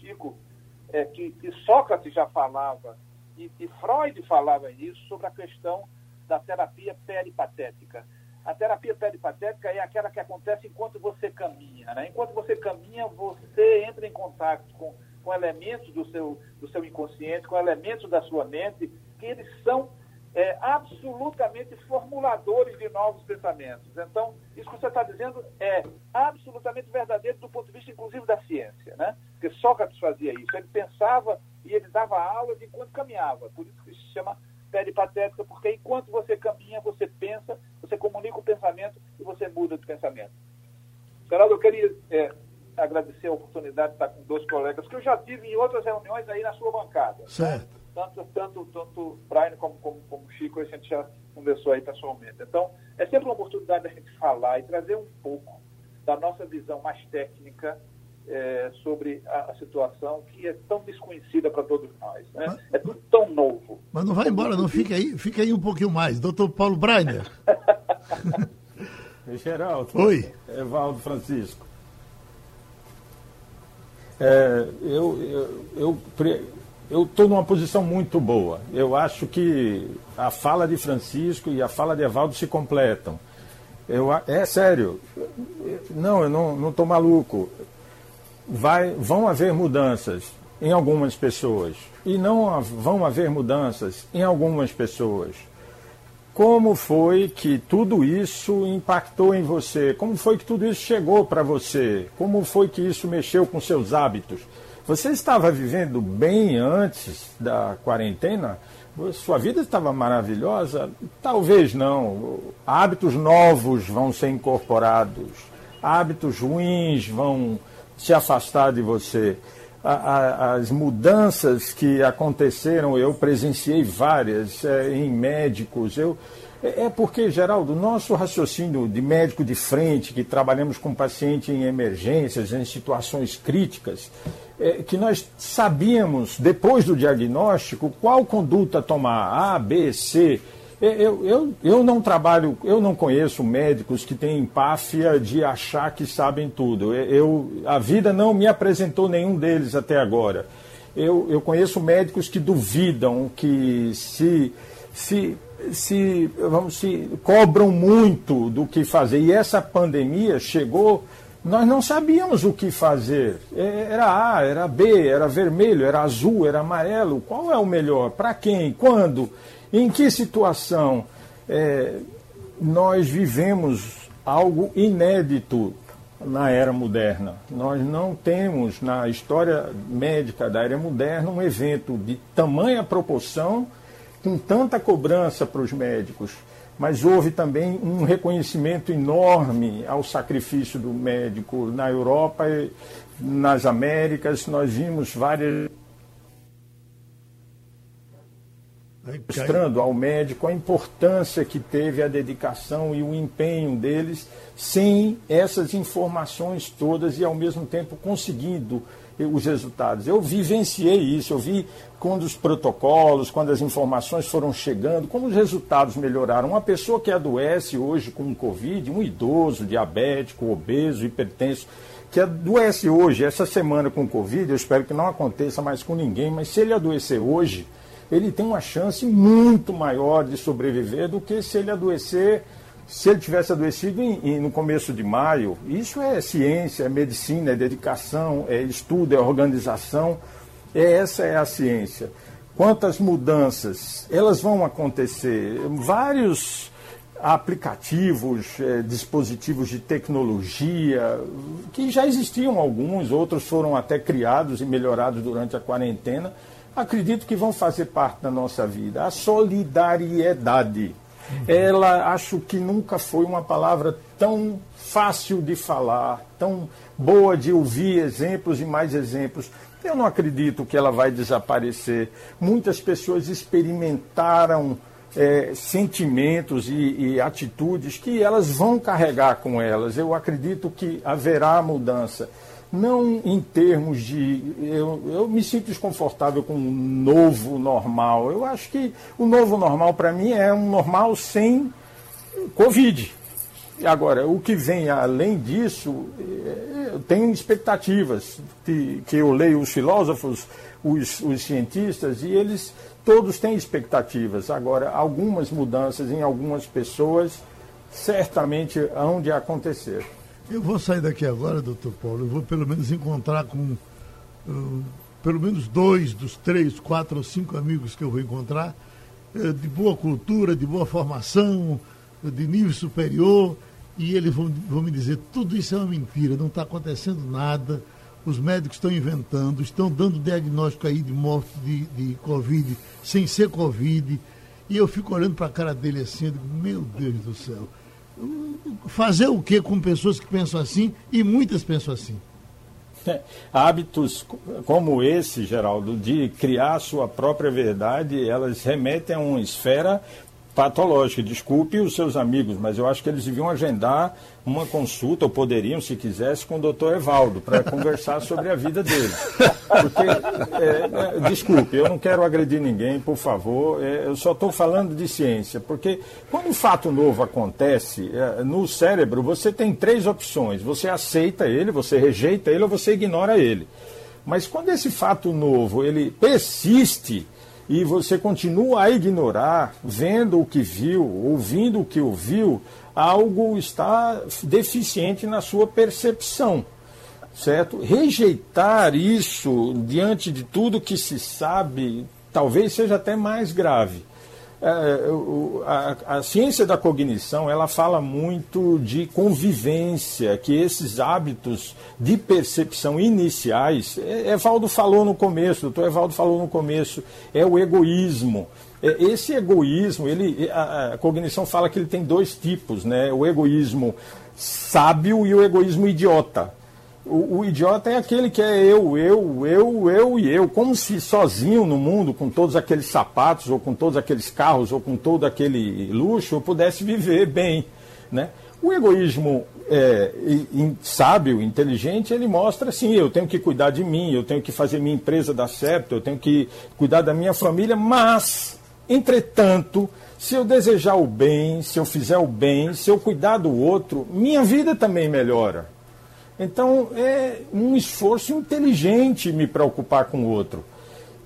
Chico é, que, que, Sócrates já falava e, e Freud falava nisso sobre a questão da terapia peripatética. A terapia peripatética é aquela que acontece enquanto você caminha. Né? Enquanto você caminha, você entra em contato com, com elementos do seu, do seu inconsciente, com elementos da sua mente, que eles são é, absolutamente formuladores de novos pensamentos. Então, isso que você está dizendo é absolutamente verdadeiro do ponto de vista, inclusive, da ciência. Né? Porque Sócrates fazia isso. Ele pensava e ele dava aulas enquanto caminhava. Por isso que se chama peripatética, porque enquanto você caminha, você pensa, você comunica o pensamento e você muda de pensamento. Geraldo, eu queria é, agradecer a oportunidade de estar com dois colegas que eu já tive em outras reuniões aí na sua bancada. Certo tanto, tanto, tanto Brian como, como, como Chico, a gente já conversou aí pessoalmente. Então, é sempre uma oportunidade da gente falar e trazer um pouco da nossa visão mais técnica é, sobre a, a, situação que é tão desconhecida para todos nós. Né? Mas, é tudo tão novo. Mas não vai embora, não. Fica aí, fica aí um pouquinho mais. Doutor Paulo Breiner. Geraldo. Oi. Evaldo Francisco. É, eu, eu, eu estou numa posição muito boa. Eu acho que a fala de Francisco e a fala de Evaldo se completam. Eu, é sério. Não, eu não estou maluco. Vai, vão haver mudanças em algumas pessoas. E não vão haver mudanças em algumas pessoas. Como foi que tudo isso impactou em você? Como foi que tudo isso chegou para você? Como foi que isso mexeu com seus hábitos? Você estava vivendo bem antes da quarentena? Sua vida estava maravilhosa? Talvez não. Hábitos novos vão ser incorporados, hábitos ruins vão se afastar de você. As mudanças que aconteceram, eu presenciei várias é, em médicos. Eu, é, é porque, Geraldo, nosso raciocínio de médico de frente, que trabalhamos com paciente em emergências, em situações críticas, é, que nós sabíamos, depois do diagnóstico, qual conduta tomar, A, B, C. Eu, eu, eu não trabalho, eu não conheço médicos que têm empáfia de achar que sabem tudo. Eu, a vida não me apresentou nenhum deles até agora. Eu, eu conheço médicos que duvidam, que se, se se, vamos, se cobram muito do que fazer. E essa pandemia chegou, nós não sabíamos o que fazer. É, era A, era B, era vermelho, era azul, era amarelo. Qual é o melhor? Para quem? Quando? Em que situação? É, nós vivemos algo inédito na era moderna. Nós não temos na história médica da era moderna um evento de tamanha proporção com tanta cobrança para os médicos, mas houve também um reconhecimento enorme ao sacrifício do médico na Europa nas Américas. Nós vimos várias mostrando ao médico a importância que teve a dedicação e o empenho deles sem essas informações todas e ao mesmo tempo conseguindo os resultados. Eu vivenciei isso, eu vi quando os protocolos, quando as informações foram chegando, como os resultados melhoraram. Uma pessoa que adoece hoje com Covid, um idoso, diabético, obeso, hipertenso, que adoece hoje, essa semana com Covid, eu espero que não aconteça mais com ninguém, mas se ele adoecer hoje, ele tem uma chance muito maior de sobreviver do que se ele adoecer se ele tivesse adoecido em, em, no começo de maio, isso é ciência, é medicina, é dedicação, é estudo, é organização. É, essa é a ciência. Quantas mudanças elas vão acontecer? Vários aplicativos, é, dispositivos de tecnologia, que já existiam alguns, outros foram até criados e melhorados durante a quarentena, acredito que vão fazer parte da nossa vida. A solidariedade ela acho que nunca foi uma palavra tão fácil de falar, tão boa de ouvir exemplos e mais exemplos. Eu não acredito que ela vai desaparecer. Muitas pessoas experimentaram é, sentimentos e, e, atitudes que elas vão carregar com elas. Eu acredito que haverá mudança não em termos de. Eu, eu me sinto desconfortável com o novo normal. Eu acho que o novo normal, para mim, é um normal sem Covid. Agora, o que vem além disso, é, eu tenho expectativas, que, que eu leio os filósofos, os, os cientistas, e eles todos têm expectativas. Agora, algumas mudanças em algumas pessoas certamente hão de acontecer. Eu vou sair daqui agora, doutor Paulo, eu vou pelo menos encontrar com uh, pelo menos dois dos três, quatro ou cinco amigos que eu vou encontrar, uh, de boa cultura, de boa formação, uh, de nível superior, e eles vão, vão me dizer, tudo isso é uma mentira, não está acontecendo nada, os médicos estão inventando, estão dando diagnóstico aí de morte de, de Covid sem ser Covid, e eu fico olhando para a cara dele assim, eu digo, meu Deus do céu fazer o que com pessoas que pensam assim e muitas pensam assim? É, hábitos como esse, Geraldo, de criar sua própria verdade, elas remetem a uma esfera patológica. Desculpe os seus amigos, mas eu acho que eles deviam agendar uma consulta, ou poderiam, se quisesse, com o doutor Evaldo, para conversar sobre a vida dele. Porque, é, é, desculpe, eu não quero agredir ninguém, por favor, é, eu só estou falando de ciência, porque quando um fato novo acontece, é, no cérebro você tem três opções: você aceita ele, você rejeita ele ou você ignora ele. Mas quando esse fato novo ele persiste e você continua a ignorar, vendo o que viu, ouvindo o que ouviu, algo está deficiente na sua percepção, certo? Rejeitar isso diante de tudo que se sabe, talvez seja até mais grave. É, a, a, ciência da cognição ela fala muito de convivência, que esses hábitos de percepção iniciais, é, Evaldo falou no começo, doutor Evaldo falou no começo, é o egoísmo. É, esse egoísmo, ele, a, a cognição fala que ele tem dois tipos, né? o egoísmo sábio e o egoísmo idiota. O, o, idiota é aquele que é eu, eu, eu, eu e eu, como se sozinho no mundo, com todos aqueles sapatos, ou com todos aqueles carros, ou com todo aquele luxo, eu pudesse viver bem. Né? O egoísmo é, sábio, inteligente, ele mostra assim: eu tenho que cuidar de mim, eu tenho que fazer minha empresa dar certo, eu tenho que cuidar da minha família, mas, entretanto, se eu desejar o bem, se eu fizer o bem, se eu cuidar do outro, minha vida também melhora. Então é um esforço inteligente me preocupar com o outro.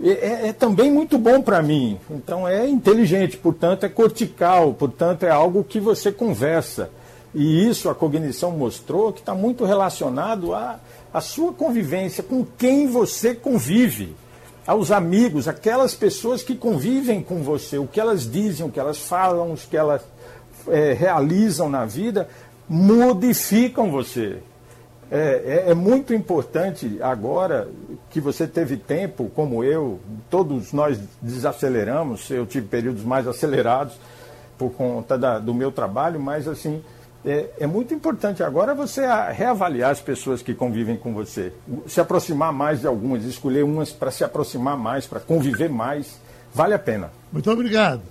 É, é também muito bom para mim. Então é inteligente, portanto é cortical, portanto é algo que você conversa. E isso a cognição mostrou que está muito relacionado à, à sua convivência, com quem você convive, aos amigos, aquelas pessoas que convivem com você, o que elas dizem, o que elas falam, o que elas é, realizam na vida, modificam você. É, é, é, muito importante agora que você teve tempo, como eu, todos nós desaceleramos, eu tive períodos mais acelerados por conta da, do meu trabalho, mas assim, é, é, muito importante agora você reavaliar as pessoas que convivem com você, se aproximar mais de algumas, escolher umas para se aproximar mais, para conviver mais, vale a pena. Muito obrigado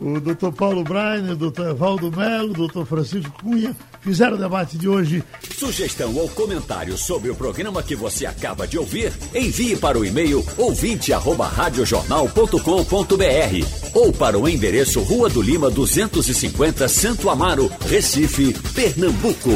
o doutor Paulo Brainer, o doutor Evaldo Melo, o doutor Francisco Cunha fizeram o debate de hoje. Sugestão ou comentário sobre o programa que você acaba de ouvir, envie para o e-mail ouvinte@radiojornal.com.br ou para o endereço Rua do Lima 250, Santo Amaro, Recife, Pernambuco.